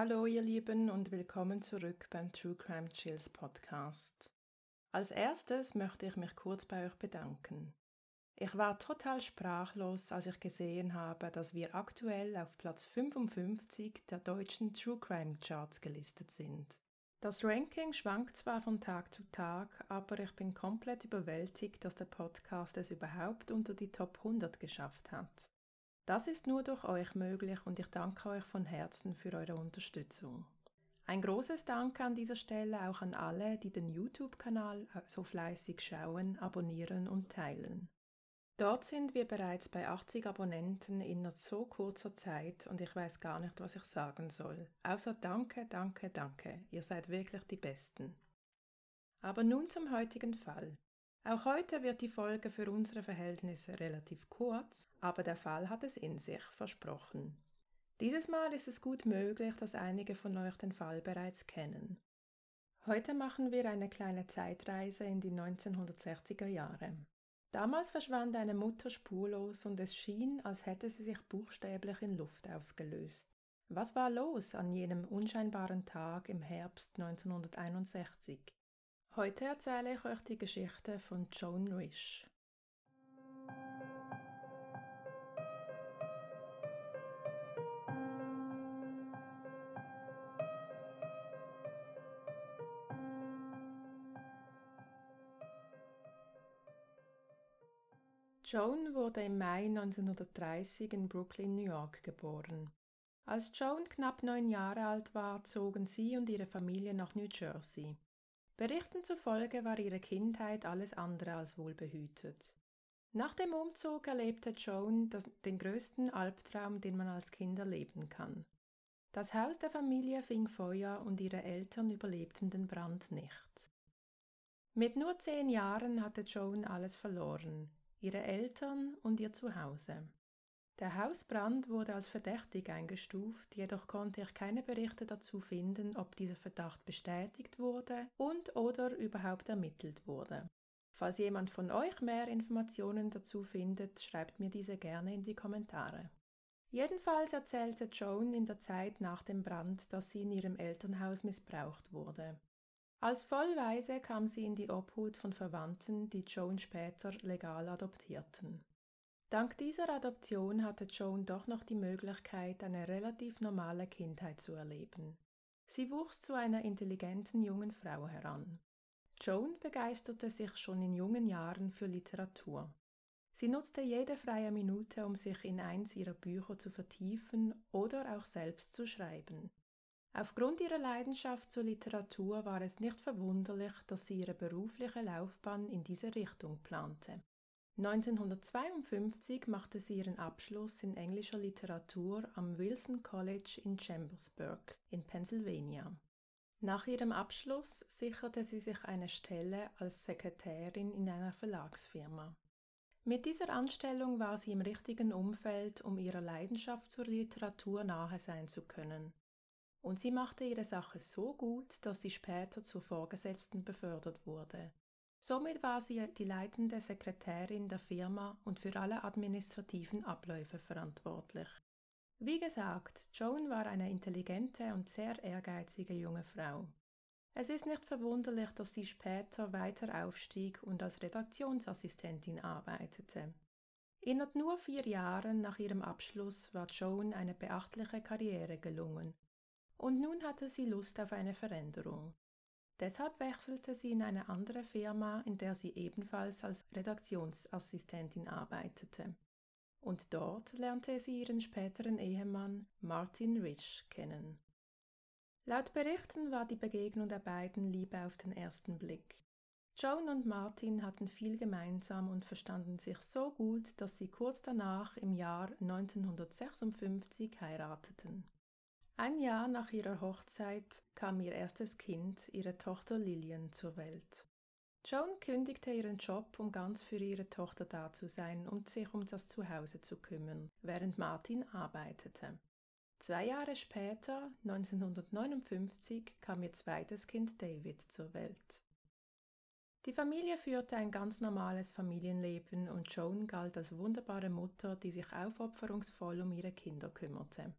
Hallo ihr Lieben und willkommen zurück beim True Crime Chills Podcast. Als erstes möchte ich mich kurz bei euch bedanken. Ich war total sprachlos, als ich gesehen habe, dass wir aktuell auf Platz 55 der deutschen True Crime Charts gelistet sind. Das Ranking schwankt zwar von Tag zu Tag, aber ich bin komplett überwältigt, dass der Podcast es überhaupt unter die Top 100 geschafft hat. Das ist nur durch euch möglich und ich danke euch von Herzen für eure Unterstützung. Ein großes Dank an dieser Stelle auch an alle, die den YouTube-Kanal so fleißig schauen, abonnieren und teilen. Dort sind wir bereits bei 80 Abonnenten in so kurzer Zeit und ich weiß gar nicht, was ich sagen soll. Außer danke, danke, danke. Ihr seid wirklich die Besten. Aber nun zum heutigen Fall. Auch heute wird die Folge für unsere Verhältnisse relativ kurz, aber der Fall hat es in sich, versprochen. Dieses Mal ist es gut möglich, dass einige von euch den Fall bereits kennen. Heute machen wir eine kleine Zeitreise in die 1960er Jahre. Damals verschwand eine Mutter spurlos und es schien, als hätte sie sich buchstäblich in Luft aufgelöst. Was war los an jenem unscheinbaren Tag im Herbst 1961? Heute erzähle ich euch die Geschichte von Joan Risch. Joan wurde im Mai 1930 in Brooklyn, New York geboren. Als Joan knapp neun Jahre alt war, zogen sie und ihre Familie nach New Jersey. Berichten zufolge war ihre Kindheit alles andere als wohlbehütet. Nach dem Umzug erlebte Joan das, den größten Albtraum, den man als Kind erleben kann. Das Haus der Familie fing Feuer und ihre Eltern überlebten den Brand nicht. Mit nur zehn Jahren hatte Joan alles verloren ihre Eltern und ihr Zuhause. Der Hausbrand wurde als verdächtig eingestuft, jedoch konnte ich keine Berichte dazu finden, ob dieser Verdacht bestätigt wurde und oder überhaupt ermittelt wurde. Falls jemand von euch mehr Informationen dazu findet, schreibt mir diese gerne in die Kommentare. Jedenfalls erzählte Joan in der Zeit nach dem Brand, dass sie in ihrem Elternhaus missbraucht wurde. Als Vollweise kam sie in die Obhut von Verwandten, die Joan später legal adoptierten. Dank dieser Adoption hatte Joan doch noch die Möglichkeit, eine relativ normale Kindheit zu erleben. Sie wuchs zu einer intelligenten jungen Frau heran. Joan begeisterte sich schon in jungen Jahren für Literatur. Sie nutzte jede freie Minute, um sich in eins ihrer Bücher zu vertiefen oder auch selbst zu schreiben. Aufgrund ihrer Leidenschaft zur Literatur war es nicht verwunderlich, dass sie ihre berufliche Laufbahn in diese Richtung plante. 1952 machte sie ihren Abschluss in englischer Literatur am Wilson College in Chambersburg in Pennsylvania. Nach ihrem Abschluss sicherte sie sich eine Stelle als Sekretärin in einer Verlagsfirma. Mit dieser Anstellung war sie im richtigen Umfeld, um ihrer Leidenschaft zur Literatur nahe sein zu können und sie machte ihre Sache so gut, dass sie später zur Vorgesetzten befördert wurde. Somit war sie die leitende Sekretärin der Firma und für alle administrativen Abläufe verantwortlich. Wie gesagt, Joan war eine intelligente und sehr ehrgeizige junge Frau. Es ist nicht verwunderlich, dass sie später weiter aufstieg und als Redaktionsassistentin arbeitete. Innerhalb nur vier Jahren nach ihrem Abschluss war Joan eine beachtliche Karriere gelungen und nun hatte sie Lust auf eine Veränderung. Deshalb wechselte sie in eine andere Firma, in der sie ebenfalls als Redaktionsassistentin arbeitete. Und dort lernte sie ihren späteren Ehemann Martin Rich kennen. Laut Berichten war die Begegnung der beiden Liebe auf den ersten Blick. Joan und Martin hatten viel gemeinsam und verstanden sich so gut, dass sie kurz danach im Jahr 1956 heirateten. Ein Jahr nach ihrer Hochzeit kam ihr erstes Kind, ihre Tochter Lillian, zur Welt. Joan kündigte ihren Job, um ganz für ihre Tochter da zu sein und sich um das Zuhause zu kümmern, während Martin arbeitete. Zwei Jahre später, 1959, kam ihr zweites Kind David zur Welt. Die Familie führte ein ganz normales Familienleben und Joan galt als wunderbare Mutter, die sich aufopferungsvoll um ihre Kinder kümmerte.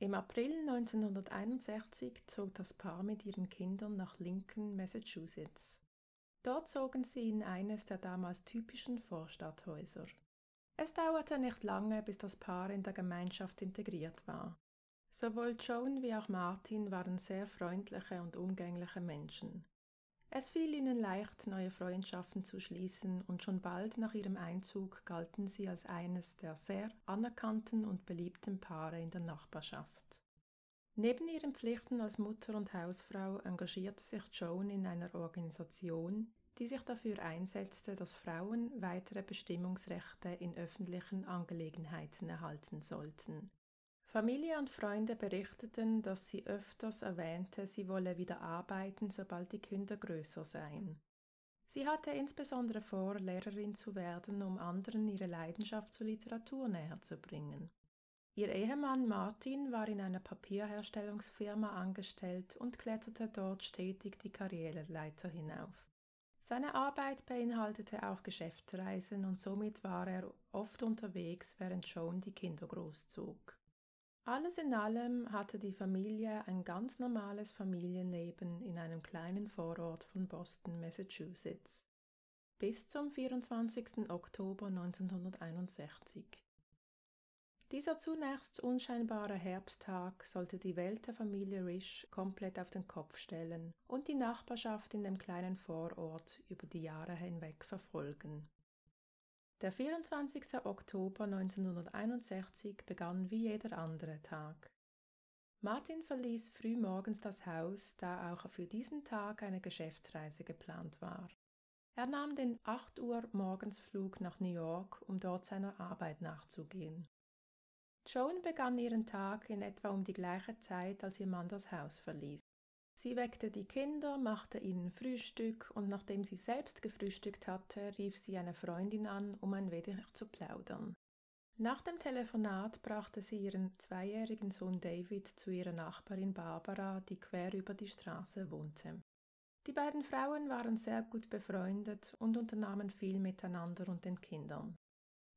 Im April 1961 zog das Paar mit ihren Kindern nach Lincoln, Massachusetts. Dort zogen sie in eines der damals typischen Vorstadthäuser. Es dauerte nicht lange, bis das Paar in der Gemeinschaft integriert war. Sowohl Joan wie auch Martin waren sehr freundliche und umgängliche Menschen. Es fiel ihnen leicht, neue Freundschaften zu schließen, und schon bald nach ihrem Einzug galten sie als eines der sehr anerkannten und beliebten Paare in der Nachbarschaft. Neben ihren Pflichten als Mutter und Hausfrau engagierte sich Joan in einer Organisation, die sich dafür einsetzte, dass Frauen weitere Bestimmungsrechte in öffentlichen Angelegenheiten erhalten sollten. Familie und Freunde berichteten, dass sie öfters erwähnte, sie wolle wieder arbeiten, sobald die Kinder größer seien. Sie hatte insbesondere vor, Lehrerin zu werden, um anderen ihre Leidenschaft zur Literatur näherzubringen. Ihr Ehemann Martin war in einer Papierherstellungsfirma angestellt und kletterte dort stetig die Karriereleiter hinauf. Seine Arbeit beinhaltete auch Geschäftsreisen und somit war er oft unterwegs, während Joan die Kinder großzog. Alles in allem hatte die Familie ein ganz normales Familienleben in einem kleinen Vorort von Boston, Massachusetts. Bis zum 24. Oktober 1961. Dieser zunächst unscheinbare Herbsttag sollte die Welt der Familie Risch komplett auf den Kopf stellen und die Nachbarschaft in dem kleinen Vorort über die Jahre hinweg verfolgen. Der 24. Oktober 1961 begann wie jeder andere Tag. Martin verließ früh morgens das Haus, da auch für diesen Tag eine Geschäftsreise geplant war. Er nahm den 8 Uhr Morgensflug nach New York, um dort seiner Arbeit nachzugehen. Joan begann ihren Tag in etwa um die gleiche Zeit, als ihr Mann das Haus verließ. Sie weckte die Kinder, machte ihnen Frühstück und nachdem sie selbst gefrühstückt hatte, rief sie eine Freundin an, um ein wenig zu plaudern. Nach dem Telefonat brachte sie ihren zweijährigen Sohn David zu ihrer Nachbarin Barbara, die quer über die Straße wohnte. Die beiden Frauen waren sehr gut befreundet und unternahmen viel miteinander und den Kindern.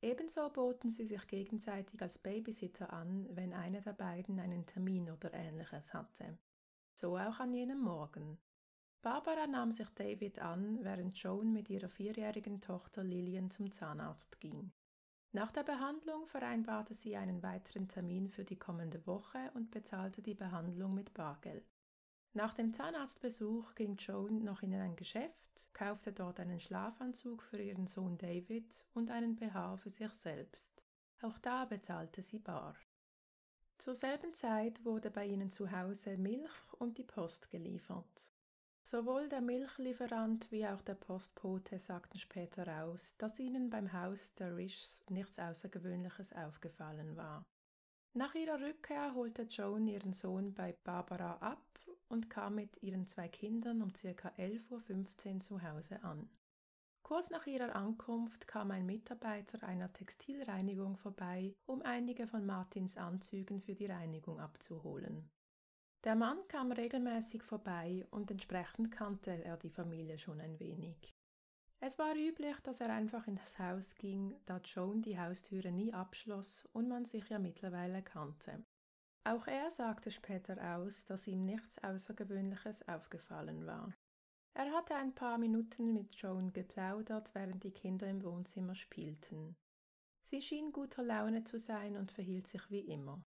Ebenso boten sie sich gegenseitig als Babysitter an, wenn eine der beiden einen Termin oder ähnliches hatte. So auch an jenem Morgen. Barbara nahm sich David an, während Joan mit ihrer vierjährigen Tochter Lillian zum Zahnarzt ging. Nach der Behandlung vereinbarte sie einen weiteren Termin für die kommende Woche und bezahlte die Behandlung mit Bargeld. Nach dem Zahnarztbesuch ging Joan noch in ein Geschäft, kaufte dort einen Schlafanzug für ihren Sohn David und einen BH für sich selbst. Auch da bezahlte sie bar. Zur selben Zeit wurde bei ihnen zu Hause Milch und die Post geliefert. Sowohl der Milchlieferant wie auch der Postbote sagten später aus, dass ihnen beim Haus der Rishs nichts Außergewöhnliches aufgefallen war. Nach ihrer Rückkehr holte Joan ihren Sohn bei Barbara ab und kam mit ihren zwei Kindern um ca. 11.15 Uhr zu Hause an. Kurz nach ihrer Ankunft kam ein Mitarbeiter einer Textilreinigung vorbei, um einige von Martins Anzügen für die Reinigung abzuholen. Der Mann kam regelmäßig vorbei und entsprechend kannte er die Familie schon ein wenig. Es war üblich, dass er einfach in das Haus ging, da Joan die Haustüre nie abschloss und man sich ja mittlerweile kannte. Auch er sagte später aus, dass ihm nichts Außergewöhnliches aufgefallen war. Er hatte ein paar Minuten mit Joan geplaudert, während die Kinder im Wohnzimmer spielten. Sie schien guter Laune zu sein und verhielt sich wie immer.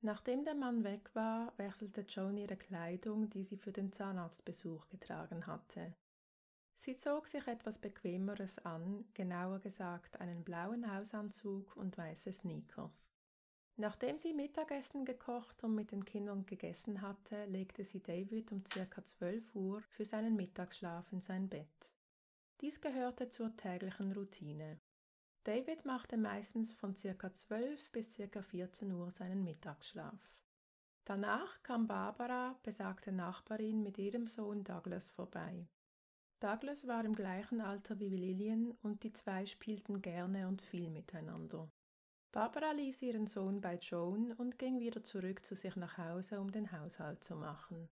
Nachdem der Mann weg war, wechselte Joan ihre Kleidung, die sie für den Zahnarztbesuch getragen hatte. Sie zog sich etwas Bequemeres an, genauer gesagt einen blauen Hausanzug und weiße Sneakers. Nachdem sie Mittagessen gekocht und mit den Kindern gegessen hatte, legte sie David um circa 12 Uhr für seinen Mittagsschlaf in sein Bett. Dies gehörte zur täglichen Routine. David machte meistens von circa 12 bis circa 14 Uhr seinen Mittagsschlaf. Danach kam Barbara, besagte Nachbarin, mit ihrem Sohn Douglas vorbei. Douglas war im gleichen Alter wie Lillian und die zwei spielten gerne und viel miteinander. Barbara ließ ihren Sohn bei Joan und ging wieder zurück zu sich nach Hause, um den Haushalt zu machen.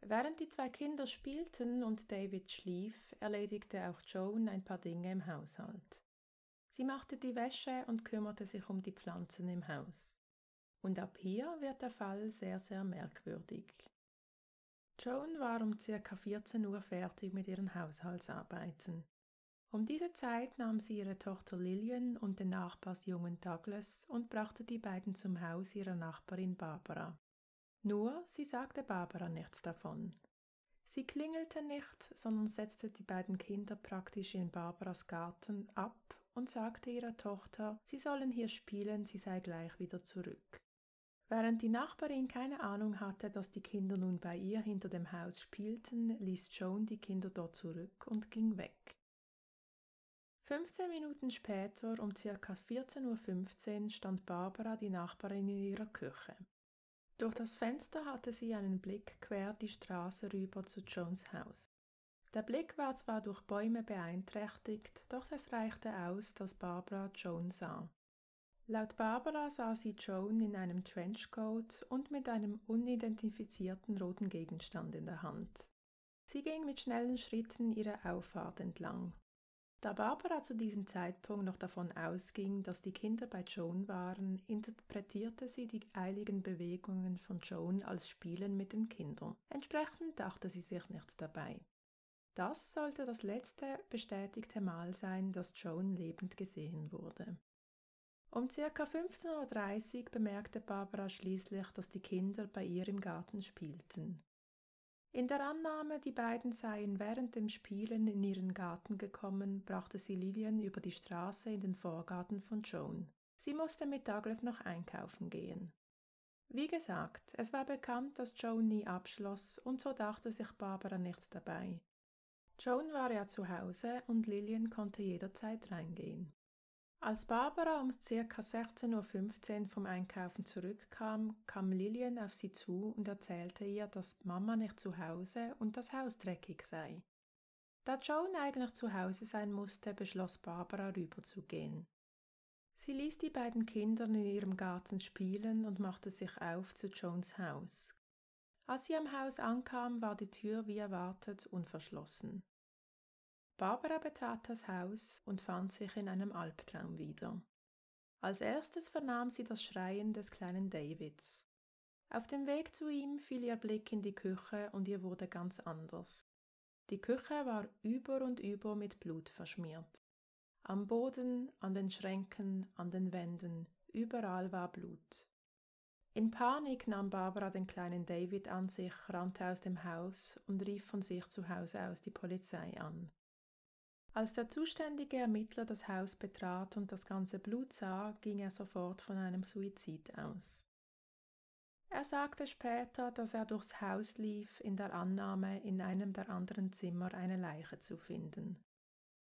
Während die zwei Kinder spielten und David schlief, erledigte auch Joan ein paar Dinge im Haushalt. Sie machte die Wäsche und kümmerte sich um die Pflanzen im Haus. Und ab hier wird der Fall sehr, sehr merkwürdig. Joan war um ca. 14 Uhr fertig mit ihren Haushaltsarbeiten. Um diese Zeit nahm sie ihre Tochter Lillian und den Nachbarsjungen Douglas und brachte die beiden zum Haus ihrer Nachbarin Barbara. Nur sie sagte Barbara nichts davon. Sie klingelte nicht, sondern setzte die beiden Kinder praktisch in Barbaras Garten ab und sagte ihrer Tochter, sie sollen hier spielen, sie sei gleich wieder zurück. Während die Nachbarin keine Ahnung hatte, dass die Kinder nun bei ihr hinter dem Haus spielten, ließ Joan die Kinder dort zurück und ging weg. 15 Minuten später, um ca. 14.15 Uhr, stand Barbara, die Nachbarin, in ihrer Küche. Durch das Fenster hatte sie einen Blick quer die Straße rüber zu Joans Haus. Der Blick war zwar durch Bäume beeinträchtigt, doch es reichte aus, dass Barbara Joan sah. Laut Barbara sah sie Joan in einem Trenchcoat und mit einem unidentifizierten roten Gegenstand in der Hand. Sie ging mit schnellen Schritten ihre Auffahrt entlang. Da Barbara zu diesem Zeitpunkt noch davon ausging, dass die Kinder bei Joan waren, interpretierte sie die eiligen Bewegungen von Joan als Spielen mit den Kindern. Entsprechend dachte sie sich nichts dabei. Das sollte das letzte bestätigte Mal sein, dass Joan lebend gesehen wurde. Um ca. 15.30 Uhr bemerkte Barbara schließlich, dass die Kinder bei ihr im Garten spielten. In der Annahme, die beiden seien während dem Spielen in ihren Garten gekommen, brachte sie Lillian über die Straße in den Vorgarten von Joan. Sie musste mit Douglas noch einkaufen gehen. Wie gesagt, es war bekannt, dass Joan nie abschloss, und so dachte sich Barbara nichts dabei. Joan war ja zu Hause und Lillian konnte jederzeit reingehen. Als Barbara um ca. 16.15 Uhr vom Einkaufen zurückkam, kam Lillian auf sie zu und erzählte ihr, dass Mama nicht zu Hause und das Haus dreckig sei. Da Joan eigentlich zu Hause sein musste, beschloss Barbara rüberzugehen. Sie ließ die beiden Kinder in ihrem Garten spielen und machte sich auf zu Joans Haus. Als sie am Haus ankam, war die Tür wie erwartet unverschlossen. Barbara betrat das Haus und fand sich in einem Albtraum wieder. Als erstes vernahm sie das Schreien des kleinen Davids. Auf dem Weg zu ihm fiel ihr Blick in die Küche und ihr wurde ganz anders. Die Küche war über und über mit Blut verschmiert. Am Boden, an den Schränken, an den Wänden, überall war Blut. In Panik nahm Barbara den kleinen David an sich, rannte aus dem Haus und rief von sich zu Hause aus die Polizei an. Als der zuständige Ermittler das Haus betrat und das ganze Blut sah, ging er sofort von einem Suizid aus. Er sagte später, dass er durchs Haus lief, in der Annahme, in einem der anderen Zimmer eine Leiche zu finden.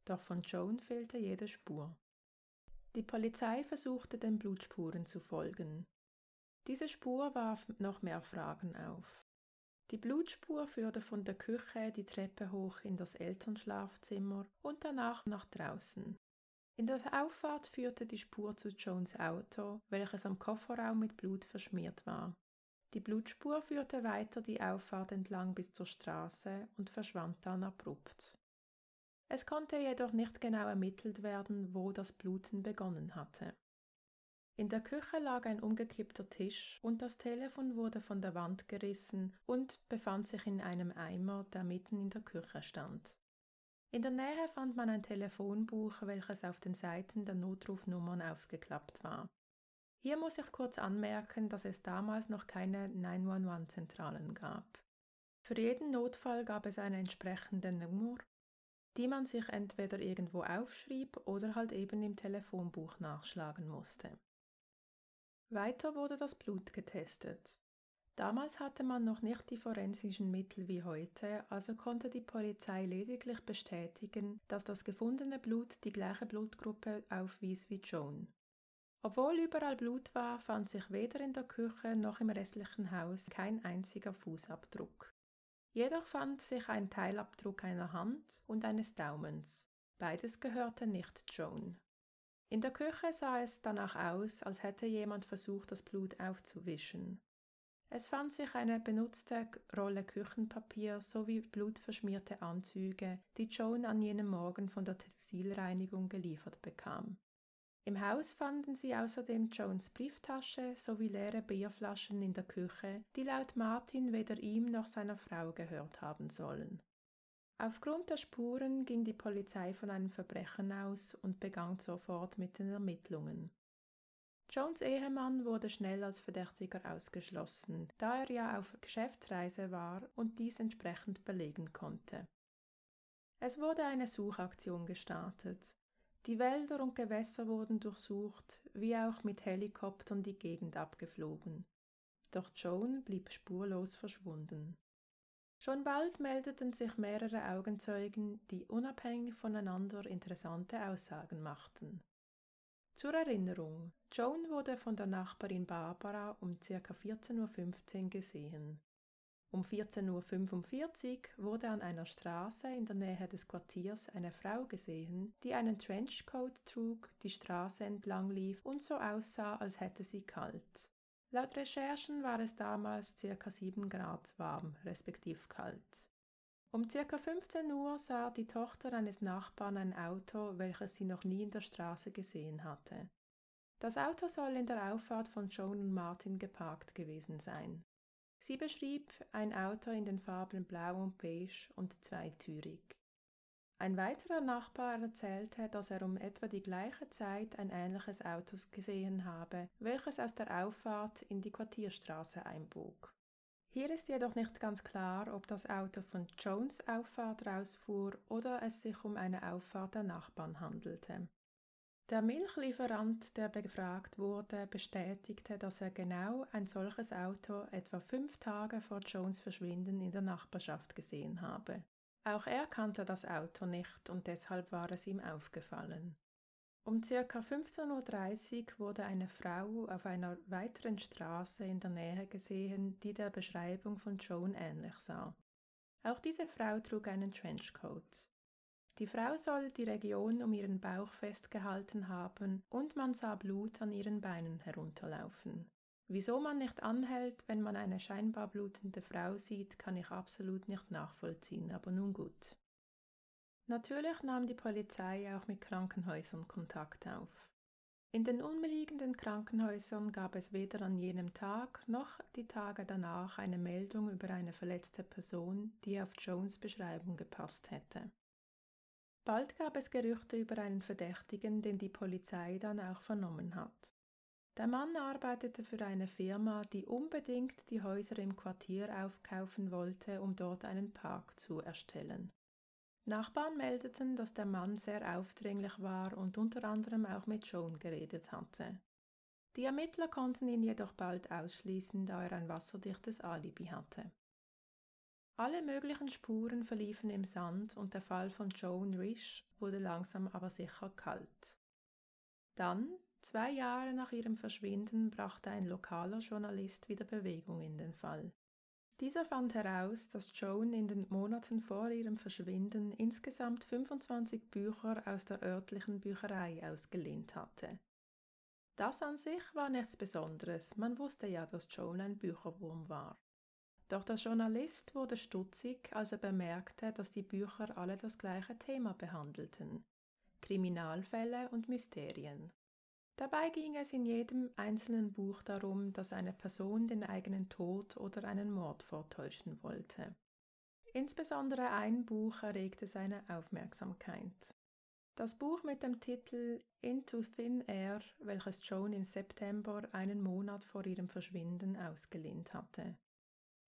Doch von Joan fehlte jede Spur. Die Polizei versuchte den Blutspuren zu folgen. Diese Spur warf noch mehr Fragen auf. Die Blutspur führte von der Küche die Treppe hoch in das Elternschlafzimmer und danach nach draußen. In der Auffahrt führte die Spur zu Jones Auto, welches am Kofferraum mit Blut verschmiert war. Die Blutspur führte weiter die Auffahrt entlang bis zur Straße und verschwand dann abrupt. Es konnte jedoch nicht genau ermittelt werden, wo das Bluten begonnen hatte. In der Küche lag ein umgekippter Tisch und das Telefon wurde von der Wand gerissen und befand sich in einem Eimer, der mitten in der Küche stand. In der Nähe fand man ein Telefonbuch, welches auf den Seiten der Notrufnummern aufgeklappt war. Hier muss ich kurz anmerken, dass es damals noch keine 911-Zentralen gab. Für jeden Notfall gab es eine entsprechende Nummer, die man sich entweder irgendwo aufschrieb oder halt eben im Telefonbuch nachschlagen musste. Weiter wurde das Blut getestet. Damals hatte man noch nicht die forensischen Mittel wie heute, also konnte die Polizei lediglich bestätigen, dass das gefundene Blut die gleiche Blutgruppe aufwies wie Joan. Obwohl überall Blut war, fand sich weder in der Küche noch im restlichen Haus kein einziger Fußabdruck. Jedoch fand sich ein Teilabdruck einer Hand und eines Daumens. Beides gehörte nicht Joan. In der Küche sah es danach aus, als hätte jemand versucht, das Blut aufzuwischen. Es fand sich eine benutzte Rolle Küchenpapier sowie blutverschmierte Anzüge, die Joan an jenem Morgen von der Textilreinigung geliefert bekam. Im Haus fanden sie außerdem Jones Brieftasche sowie leere Bierflaschen in der Küche, die laut Martin weder ihm noch seiner Frau gehört haben sollen. Aufgrund der Spuren ging die Polizei von einem Verbrechen aus und begann sofort mit den Ermittlungen. Jones Ehemann wurde schnell als Verdächtiger ausgeschlossen, da er ja auf Geschäftsreise war und dies entsprechend belegen konnte. Es wurde eine Suchaktion gestartet. Die Wälder und Gewässer wurden durchsucht, wie auch mit Helikoptern die Gegend abgeflogen. Doch Joan blieb spurlos verschwunden. Schon bald meldeten sich mehrere Augenzeugen, die unabhängig voneinander interessante Aussagen machten. Zur Erinnerung, Joan wurde von der Nachbarin Barbara um ca. 14.15 Uhr gesehen. Um 14.45 Uhr wurde an einer Straße in der Nähe des Quartiers eine Frau gesehen, die einen Trenchcoat trug, die Straße entlang lief und so aussah, als hätte sie kalt. Laut Recherchen war es damals ca. 7 Grad warm, respektiv kalt. Um ca. 15 Uhr sah die Tochter eines Nachbarn ein Auto, welches sie noch nie in der Straße gesehen hatte. Das Auto soll in der Auffahrt von Joan und Martin geparkt gewesen sein. Sie beschrieb ein Auto in den Farben Blau und Beige und zweitürig. Ein weiterer Nachbar erzählte, dass er um etwa die gleiche Zeit ein ähnliches Auto gesehen habe, welches aus der Auffahrt in die Quartierstraße einbog. Hier ist jedoch nicht ganz klar, ob das Auto von Jones Auffahrt rausfuhr oder es sich um eine Auffahrt der Nachbarn handelte. Der Milchlieferant, der befragt wurde, bestätigte, dass er genau ein solches Auto etwa fünf Tage vor Jones Verschwinden in der Nachbarschaft gesehen habe. Auch er kannte das Auto nicht und deshalb war es ihm aufgefallen. Um ca. 15.30 Uhr wurde eine Frau auf einer weiteren Straße in der Nähe gesehen, die der Beschreibung von Joan ähnlich sah. Auch diese Frau trug einen Trenchcoat. Die Frau soll die Region um ihren Bauch festgehalten haben und man sah Blut an ihren Beinen herunterlaufen. Wieso man nicht anhält, wenn man eine scheinbar blutende Frau sieht, kann ich absolut nicht nachvollziehen, aber nun gut. Natürlich nahm die Polizei auch mit Krankenhäusern Kontakt auf. In den umliegenden Krankenhäusern gab es weder an jenem Tag noch die Tage danach eine Meldung über eine verletzte Person, die auf Jones Beschreibung gepasst hätte. Bald gab es Gerüchte über einen Verdächtigen, den die Polizei dann auch vernommen hat. Der Mann arbeitete für eine Firma, die unbedingt die Häuser im Quartier aufkaufen wollte, um dort einen Park zu erstellen. Nachbarn meldeten, dass der Mann sehr aufdringlich war und unter anderem auch mit Joan geredet hatte. Die Ermittler konnten ihn jedoch bald ausschließen, da er ein wasserdichtes Alibi hatte. Alle möglichen Spuren verliefen im Sand und der Fall von Joan Risch wurde langsam aber sicher kalt. Dann, Zwei Jahre nach ihrem Verschwinden brachte ein lokaler Journalist wieder Bewegung in den Fall. Dieser fand heraus, dass Joan in den Monaten vor ihrem Verschwinden insgesamt 25 Bücher aus der örtlichen Bücherei ausgelehnt hatte. Das an sich war nichts Besonderes, man wusste ja, dass Joan ein Bücherwurm war. Doch der Journalist wurde stutzig, als er bemerkte, dass die Bücher alle das gleiche Thema behandelten Kriminalfälle und Mysterien. Dabei ging es in jedem einzelnen Buch darum, dass eine Person den eigenen Tod oder einen Mord vortäuschen wollte. Insbesondere ein Buch erregte seine Aufmerksamkeit. Das Buch mit dem Titel Into Thin Air, welches Joan im September einen Monat vor ihrem Verschwinden ausgelehnt hatte.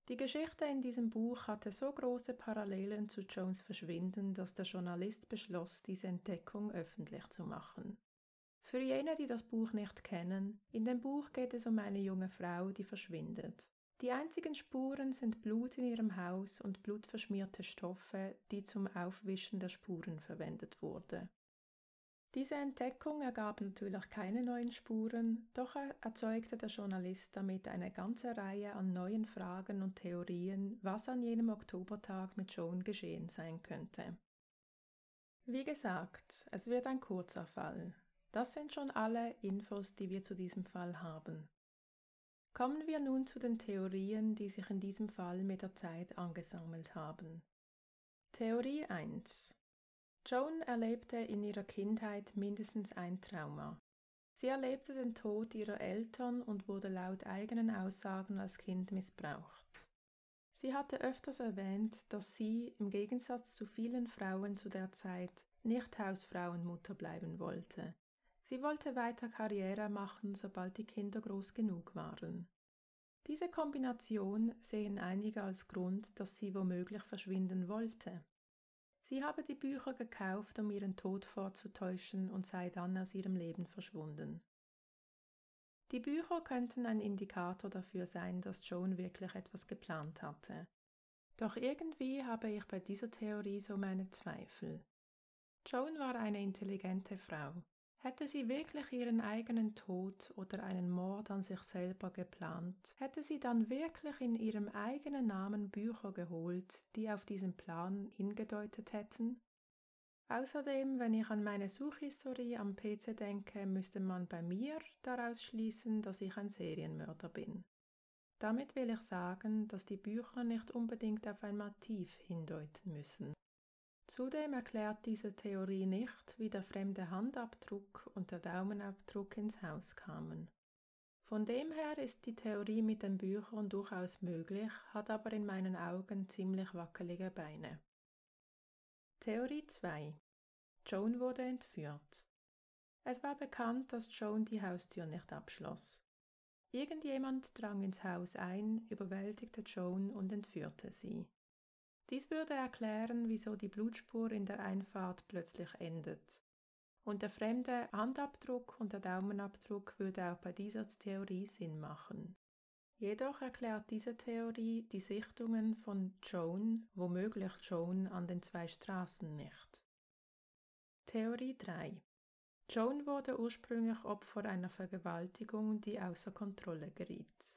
Die Geschichte in diesem Buch hatte so große Parallelen zu Joans Verschwinden, dass der Journalist beschloss, diese Entdeckung öffentlich zu machen. Für jene, die das Buch nicht kennen, in dem Buch geht es um eine junge Frau, die verschwindet. Die einzigen Spuren sind Blut in ihrem Haus und blutverschmierte Stoffe, die zum Aufwischen der Spuren verwendet wurde. Diese Entdeckung ergab natürlich keine neuen Spuren, doch erzeugte der Journalist damit eine ganze Reihe an neuen Fragen und Theorien, was an jenem Oktobertag mit Joan geschehen sein könnte. Wie gesagt, es wird ein kurzer Fall, das sind schon alle Infos, die wir zu diesem Fall haben. Kommen wir nun zu den Theorien, die sich in diesem Fall mit der Zeit angesammelt haben. Theorie 1 Joan erlebte in ihrer Kindheit mindestens ein Trauma. Sie erlebte den Tod ihrer Eltern und wurde laut eigenen Aussagen als Kind missbraucht. Sie hatte öfters erwähnt, dass sie, im Gegensatz zu vielen Frauen zu der Zeit, nicht Hausfrauenmutter bleiben wollte. Sie wollte weiter Karriere machen, sobald die Kinder groß genug waren. Diese Kombination sehen einige als Grund, dass sie womöglich verschwinden wollte. Sie habe die Bücher gekauft, um ihren Tod vorzutäuschen und sei dann aus ihrem Leben verschwunden. Die Bücher könnten ein Indikator dafür sein, dass Joan wirklich etwas geplant hatte. Doch irgendwie habe ich bei dieser Theorie so meine Zweifel. Joan war eine intelligente Frau. Hätte sie wirklich ihren eigenen Tod oder einen Mord an sich selber geplant, hätte sie dann wirklich in ihrem eigenen Namen Bücher geholt, die auf diesen Plan hingedeutet hätten? Außerdem, wenn ich an meine Suchhistorie am PC denke, müsste man bei mir daraus schließen, dass ich ein Serienmörder bin. Damit will ich sagen, dass die Bücher nicht unbedingt auf ein Motiv hindeuten müssen. Zudem erklärt diese Theorie nicht, wie der fremde Handabdruck und der Daumenabdruck ins Haus kamen. Von dem her ist die Theorie mit den Büchern durchaus möglich, hat aber in meinen Augen ziemlich wackelige Beine. Theorie 2 Joan wurde entführt. Es war bekannt, dass Joan die Haustür nicht abschloss. Irgendjemand drang ins Haus ein, überwältigte Joan und entführte sie. Dies würde erklären, wieso die Blutspur in der Einfahrt plötzlich endet. Und der fremde Handabdruck und der Daumenabdruck würde auch bei dieser Theorie Sinn machen. Jedoch erklärt diese Theorie die Sichtungen von Joan, womöglich Joan, an den zwei Straßen nicht. Theorie 3 Joan wurde ursprünglich Opfer einer Vergewaltigung, die außer Kontrolle geriet.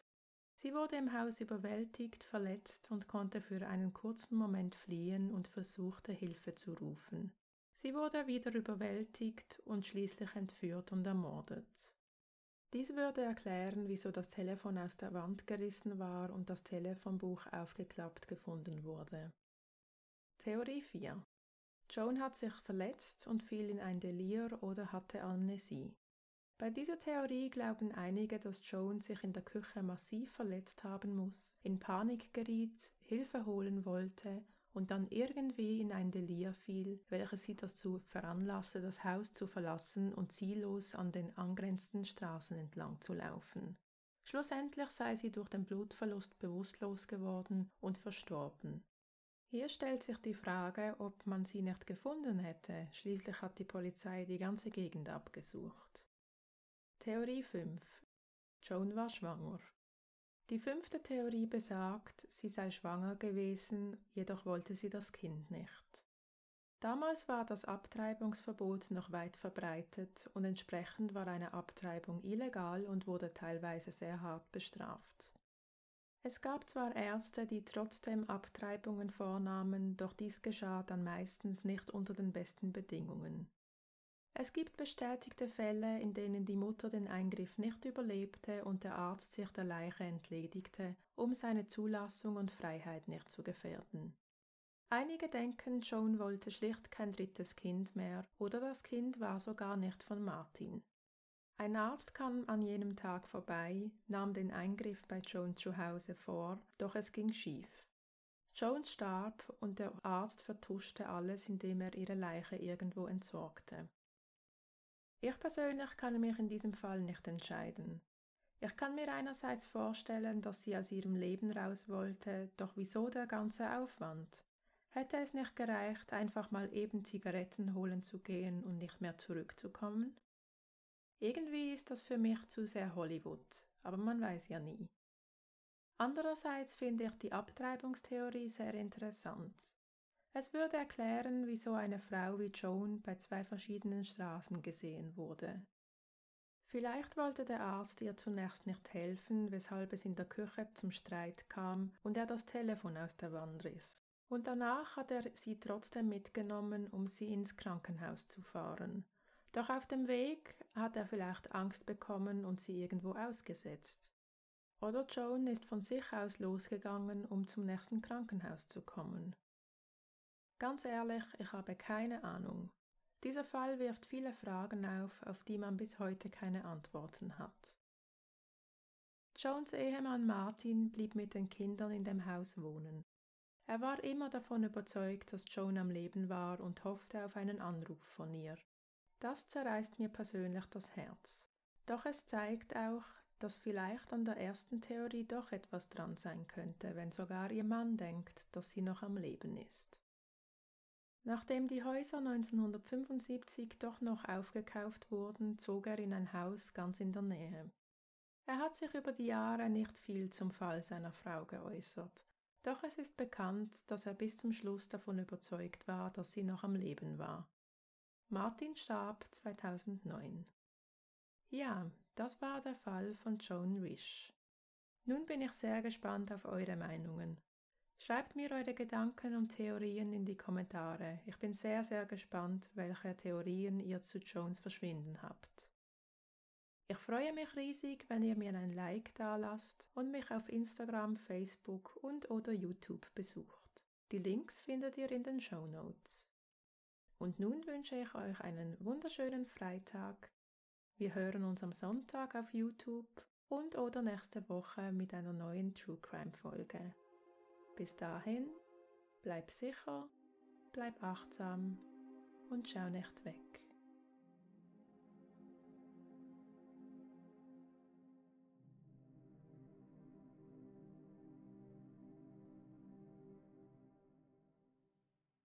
Sie wurde im Haus überwältigt, verletzt und konnte für einen kurzen Moment fliehen und versuchte Hilfe zu rufen. Sie wurde wieder überwältigt und schließlich entführt und ermordet. Dies würde erklären, wieso das Telefon aus der Wand gerissen war und das Telefonbuch aufgeklappt gefunden wurde. Theorie 4 Joan hat sich verletzt und fiel in ein Delir oder hatte Amnesie. Bei dieser Theorie glauben einige, dass Joan sich in der Küche massiv verletzt haben muss, in Panik geriet, Hilfe holen wollte und dann irgendwie in ein Delir fiel, welches sie dazu veranlasste, das Haus zu verlassen und ziellos an den angrenzenden Straßen entlang zu laufen. Schlussendlich sei sie durch den Blutverlust bewusstlos geworden und verstorben. Hier stellt sich die Frage, ob man sie nicht gefunden hätte, schließlich hat die Polizei die ganze Gegend abgesucht. Theorie 5 Joan war schwanger. Die fünfte Theorie besagt, sie sei schwanger gewesen, jedoch wollte sie das Kind nicht. Damals war das Abtreibungsverbot noch weit verbreitet und entsprechend war eine Abtreibung illegal und wurde teilweise sehr hart bestraft. Es gab zwar Ärzte, die trotzdem Abtreibungen vornahmen, doch dies geschah dann meistens nicht unter den besten Bedingungen. Es gibt bestätigte Fälle, in denen die Mutter den Eingriff nicht überlebte und der Arzt sich der Leiche entledigte, um seine Zulassung und Freiheit nicht zu gefährden. Einige denken, Joan wollte schlicht kein drittes Kind mehr oder das Kind war sogar nicht von Martin. Ein Arzt kam an jenem Tag vorbei, nahm den Eingriff bei Joan zu Hause vor, doch es ging schief. Joan starb und der Arzt vertuschte alles, indem er ihre Leiche irgendwo entsorgte. Ich persönlich kann mich in diesem Fall nicht entscheiden. Ich kann mir einerseits vorstellen, dass sie aus ihrem Leben raus wollte, doch wieso der ganze Aufwand? Hätte es nicht gereicht, einfach mal eben Zigaretten holen zu gehen und nicht mehr zurückzukommen? Irgendwie ist das für mich zu sehr Hollywood, aber man weiß ja nie. Andererseits finde ich die Abtreibungstheorie sehr interessant. Es würde erklären, wieso eine Frau wie Joan bei zwei verschiedenen Straßen gesehen wurde. Vielleicht wollte der Arzt ihr zunächst nicht helfen, weshalb es in der Küche zum Streit kam und er das Telefon aus der Wand riss. Und danach hat er sie trotzdem mitgenommen, um sie ins Krankenhaus zu fahren. Doch auf dem Weg hat er vielleicht Angst bekommen und sie irgendwo ausgesetzt. Oder Joan ist von sich aus losgegangen, um zum nächsten Krankenhaus zu kommen. Ganz ehrlich, ich habe keine Ahnung. Dieser Fall wirft viele Fragen auf, auf die man bis heute keine Antworten hat. Jones Ehemann Martin blieb mit den Kindern in dem Haus wohnen. Er war immer davon überzeugt, dass Joan am Leben war und hoffte auf einen Anruf von ihr. Das zerreißt mir persönlich das Herz. Doch es zeigt auch, dass vielleicht an der ersten Theorie doch etwas dran sein könnte, wenn sogar ihr Mann denkt, dass sie noch am Leben ist. Nachdem die Häuser 1975 doch noch aufgekauft wurden, zog er in ein Haus ganz in der Nähe. Er hat sich über die Jahre nicht viel zum Fall seiner Frau geäußert, doch es ist bekannt, dass er bis zum Schluss davon überzeugt war, dass sie noch am Leben war. Martin starb 2009. Ja, das war der Fall von Joan Risch. Nun bin ich sehr gespannt auf eure Meinungen. Schreibt mir eure Gedanken und Theorien in die Kommentare. Ich bin sehr, sehr gespannt, welche Theorien ihr zu Jones Verschwinden habt. Ich freue mich riesig, wenn ihr mir ein Like da lasst und mich auf Instagram, Facebook und oder YouTube besucht. Die Links findet ihr in den Show Notes. Und nun wünsche ich euch einen wunderschönen Freitag. Wir hören uns am Sonntag auf YouTube und oder nächste Woche mit einer neuen True Crime Folge. Bis dahin, bleib sicher, bleib achtsam und schau nicht weg.